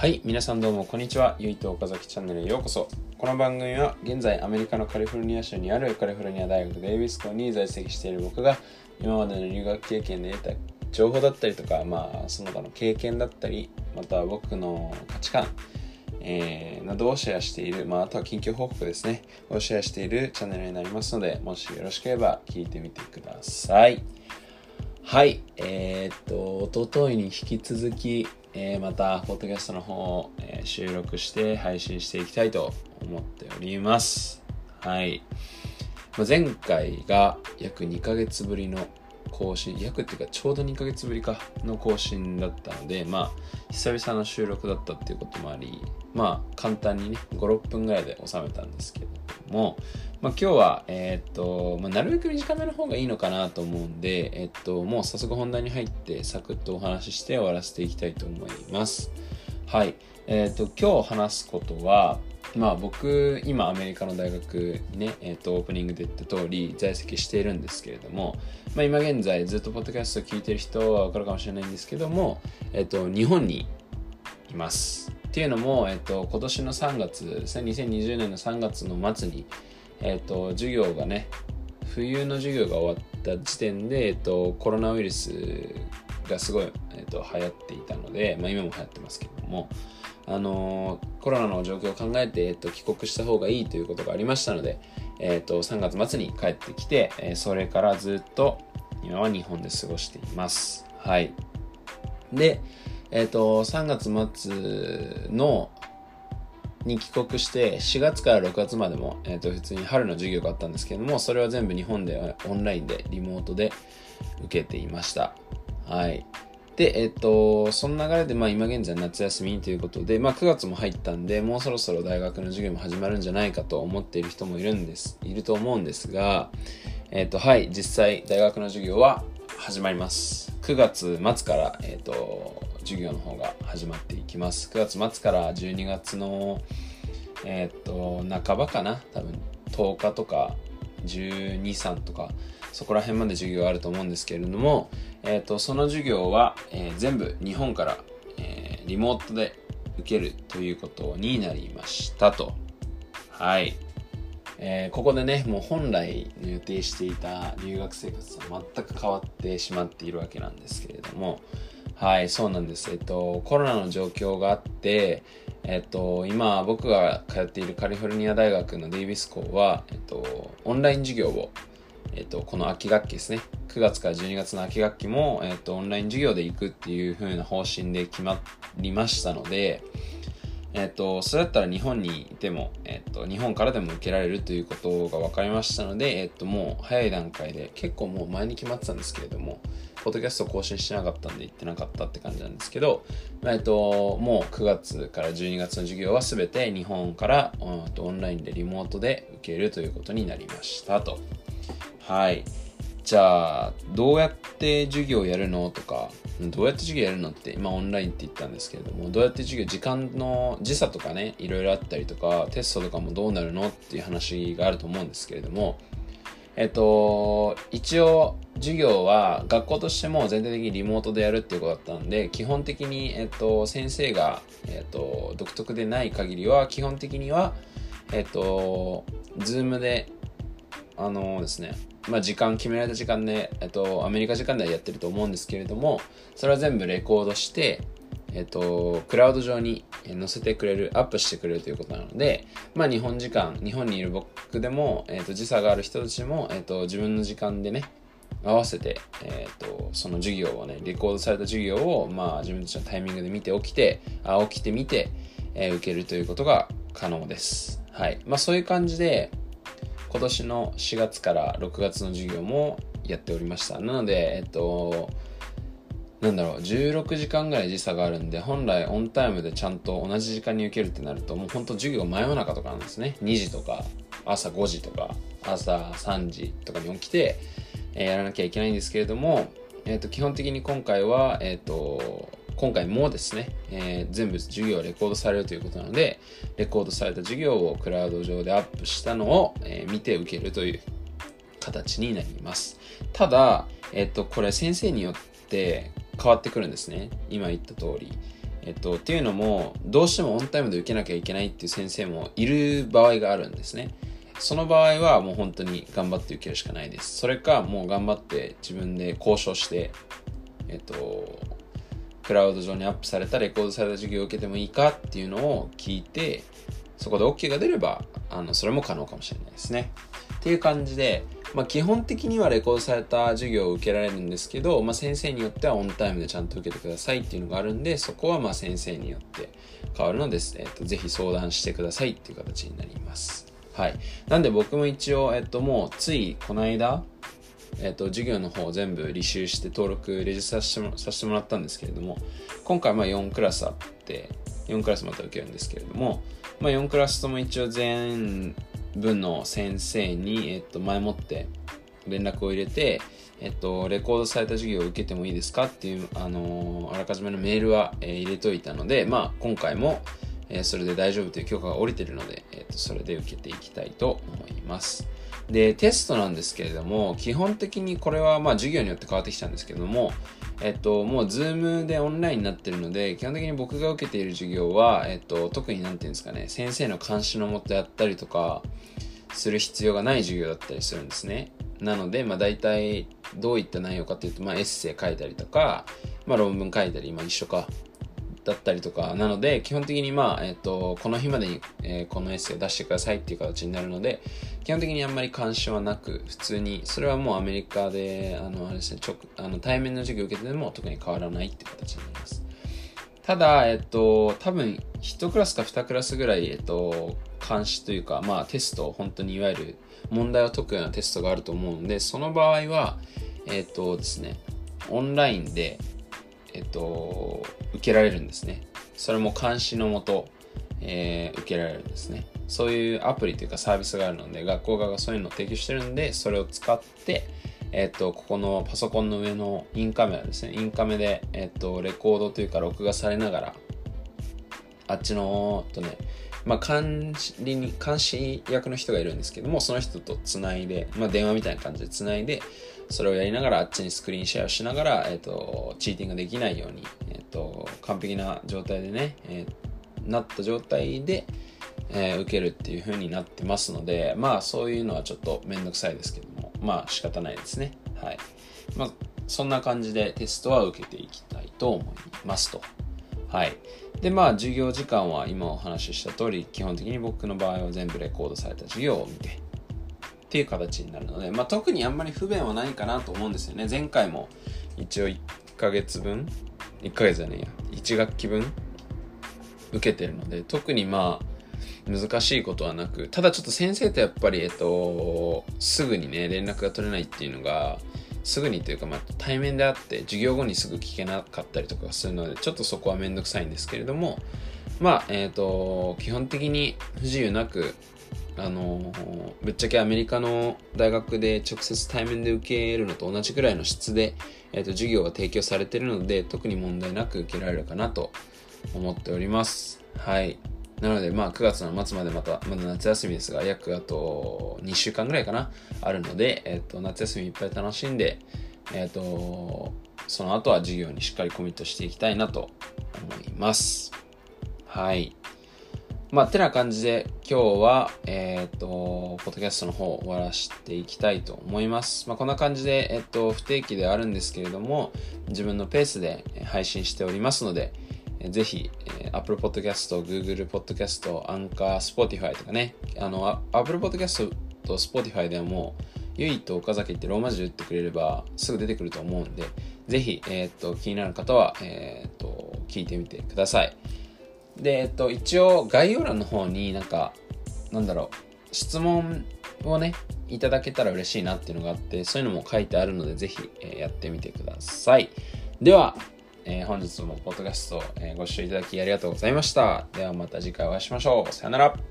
はい、皆さんどうもこんにちは。ゆいと岡崎チャンネルへようこそ。この番組は現在アメリカのカリフォルニア州にあるカリフォルニア大学デイビス校に在籍している僕が今までの留学経験で得た情報だったりとか、まあその他の経験だったり、また僕の価値観、えー、などをシェアしている、まあ、あとは近況報告ですね、をシェアしているチャンネルになりますので、もしよろしければ聞いてみてください。はい、えー、っと、おとといに引き続き、えー、また、ポッドキャストの方を、え、収録して配信していきたいと思っております。はい。まあ前回が約2ヶ月ぶりの更新、約っていうかちょうど2ヶ月ぶりかの更新だったので、まあ、久々の収録だったっていうこともあり、まあ、簡単にね、5、6分ぐらいで収めたんですけども、まあ、今日は、えーっと、まあ、なるべく短めの方がいいのかなと思うんで、えっと、もう早速本題に入ってサクッとお話しして終わらせていきたいと思います。はい。えーっと、今日話すことは、まあ僕、今アメリカの大学にね、えーっと、オープニングで言った通り在籍しているんですけれども、まあ今現在ずっとポッドキャストを聞いてる人はわかるかもしれないんですけども、えーっと、日本にいます。っていうのも、えっと、今年の3月ですね、2020年の3月の末に、えっと、授業がね、冬の授業が終わった時点で、えっと、コロナウイルスがすごい、えっと、流行っていたので、まあ、今も流行ってますけども、あのコロナの状況を考えて、えっと、帰国した方がいいということがありましたので、えっと、3月末に帰ってきて、えそれからずっと今は日本で過ごしています。はい。で、えっ、と、3月末のに帰国して4月から6月までも、えー、と普通に春の授業があったんですけどもそれは全部日本でオンラインでリモートで受けていました。はい。でえっ、とその流れで、まあ、今現在夏休みということで、まあ、9月も入ったんでもうそろそろ大学の授業も始まるんじゃないかと思っている人もいるんですいると思うんですがえっ、とはい実際大学の授業は始まります。9月末から、えー、と授業の方が始まっていきます。9月末から12月のえっ、と半ばかな多分。10日とか123とかそこら辺まで授業あると思うんですけれども、えー、とその授業は、えー全部日本から、えーリモートで受けるということになりましたと。はい。えーここでねもう本来の予定していた留学生活と全く変わってしまっているわけなんですけれどもはいそうなんです。えっとコロナの状況があってえっと今僕が通っているカリフォルニア大学のデイビス校は、えっと、オンライン授業をえっと、この秋学期ですね。9月から12月の秋学期も、えっと、オンライン授業で行くっていう風な方針で決まりましたので、えっと、それだったら日本にいても、えっと、日本からでも受けられるということが分かりましたので、えっと、もう早い段階で、結構もう前に決まってたんですけれども、ポッドキャスト更新してなかったんで行ってなかったって感じなんですけど、えっと、もう9月から12月の授業は全て日本からうんとオンラインでリモートで受けるということになりましたと。はい。じゃあ、どうやって授業やるのとか、どうやって授業やるのって、今オンラインって言ったんですけれども、どうやって授業、時間の時差とかね、いろいろあったりとか、テストとかもどうなるのっていう話があると思うんですけれども、えっと、一応、授業は学校としても全体的にリモートでやるっていうことだったんで、基本的に、えっと、先生が、えっと、独特でない限りは、基本的には、えっと、ズームで、あのですね、まあ、時間決められた時間で、えっと、アメリカ時間ではやってると思うんですけれどもそれは全部レコードして、えっと、クラウド上に載せてくれるアップしてくれるということなので、まあ、日本時間日本にいる僕でも、えっと、時差がある人たちも、えっと、自分の時間でね合わせて、えっとその授業をねレコードされた授業を、まあ、自分たちのタイミングで見て起きてあ起きてみて、えー受けるということが可能です。はい。まあそういう感じで今年の4月から6月の授業もやっておりました。なのでえっとなんだろう16時間ぐらい時差があるんで本来オンタイムでちゃんと同じ時間に受けるってなるともう本当授業真夜中とかなんですね。2時とか朝5時とか朝3時とかに起きて、えーやらなきゃいけないんですけれども、えっと基本的に今回は、えっと今回もですね、えー全部授業がレコードされるということなのでレコードされた授業をクラウド上でアップしたのを、えー見て受けるという形になりますただ、えっとこれ先生によって変わってくるんですね今言った通りえっと、っていうのも、どうしてもオンタイムで受けなきゃいけないっていう先生もいる場合があるんですね。その場合はもう本当に頑張って受けるしかないです。それかもう頑張って自分で交渉して、えっと、クラウド上にアップされたレコードされた授業を受けてもいいかっていうのを聞いて、そこで OK が出れば、あの、それも可能かもしれないですね。っていう感じで、まあ、基本的にはレコードされた授業を受けられるんですけど、まあ、先生によってはオンタイムでちゃんと受けてくださいっていうのがあるんで、そこはまあ先生によって変わるのです、えっと、ぜひ相談してくださいっていう形になります。はい。なんで僕も一応、えっと、もうついこの間、えっと、授業の方全部履修して登録、レジスタさせてもらったんですけれども、今回まあ4クラスあって、4クラスまた受けるんですけれども、まあ、4クラスとも一応全部の先生に、えっと、前もって連絡を入れて、えっと、レコードされた授業を受けてもいいですかっていう、あのー、あらかじめのメールは、えー、入れといたので、まあ、今回も、え、それで大丈夫という許可が下りているので、えっと、それで受けていきたいと思います。で、テストなんですけれども、基本的にこれは、まあ、授業によって変わってきたんですけども、えっと、もう、ズームでオンラインになってるので、基本的に僕が受けている授業は、えっと、特になんていうんですかね、先生の監視のもとやったりとか、する必要がない授業だったりするんですね。なので、まあ、大体どういった内容かというと、まあ、エッセイ書いたりとか、まあ、論文書いたり、まあ、一緒かだったりとかなので基本的にまあ、えっ、とこの日までに、え、このエッセイを出してくださいっていう形になるので基本的にあんまり関心はなく普通にそれはもうアメリカであのあれです、ね、直あの対面の授業を受けてでも特に変わらないっていう形になります。ただ、えっと、多分1クラスか2クラスぐらい、えっと、監視というか、まあ、テスト、本当にいわゆる問題を解くようなテストがあると思うので、その場合は、えっ、とですね、オンラインで、えっ、と、受けられるんですね。それも監視のもと、えー、受けられるんですね。そういうアプリというかサービスがあるので、学校側がそういうのを提供してるんで、それを使って、えっ、と、ここのパソコンの上のインカメラですね。インカメで、えっ、と、レコードというか録画されながら、あっちの、とね、まあ、監理に、監視役の人がいるんですけども、その人とつないで、まあ、電話みたいな感じでつないで、それをやりながら、あっちにスクリーンシェアをしながら、えっ、ー、と、チーティングできないように、えっ、ー、と、完璧な状態でね、えー、なった状態で、え受けるっていう風になってますので、まあ、そういうのはちょっとめんどくさいですけども、まあ、仕方ないですね。はい。まあ、そんな感じでテストは受けていきたいと思いますと。はい。で、まあ、授業時間は今お話しした通り、基本的に僕の場合は全部レコードされた授業を見て、っていう形になるので、まあ、特にあんまり不便はないかなと思うんですよね。前回も一応1ヶ月分、1ヶ月じゃねえや、1学期分受けてるので、特にまあ、難しいことはなく、ただちょっと先生とやっぱり、えっと、すぐにね、連絡が取れないっていうのが、すぐにというか、まあ、対面であって授業後にすぐ聞けなかったりとかするのでちょっとそこはめんどくさいんですけれどもまあえっ、と基本的に不自由なくあのぶっちゃけアメリカの大学で直接対面で受けるのと同じくらいの質で、えーと、授業が提供されているので特に問題なく受けられるかなと思っておりますはいなので、まあ、9月の末までまた、まだ夏休みですが、約あと2週間ぐらいかな、あるので、えっ、と、夏休みいっぱい楽しんで、えっ、と、その後は授業にしっかりコミットしていきたいなと思います。はい。まあ、てな感じで今日は、えっ、ー、と、ポッドキャストの方を終わらしていきたいと思います。まあ、こんな感じで、えっ、ー、と、不定期ではあるんですけれども、自分のペースで配信しておりますので、ぜひ、Apple Podcast、Google Podcast、Anchor、Spotify とかね、あの、Apple Podcast と Spotify ではもう、ゆいと岡崎ってローマ字で打ってくれればすぐ出てくると思うんで、ぜひ、えっ、ー、と、気になる方は、えっ、と、聞いてみてください。で、えっ、と、一応概要欄の方になんか、なんだろう、質問をね、いただけたら嬉しいなっていうのがあって、そういうのも書いてあるので、ぜひ、えやってみてください。では、えー、本日もポッドキャスト、え、ご視聴いただきありがとうございました。ではまた次回お会いしましょう。さよなら。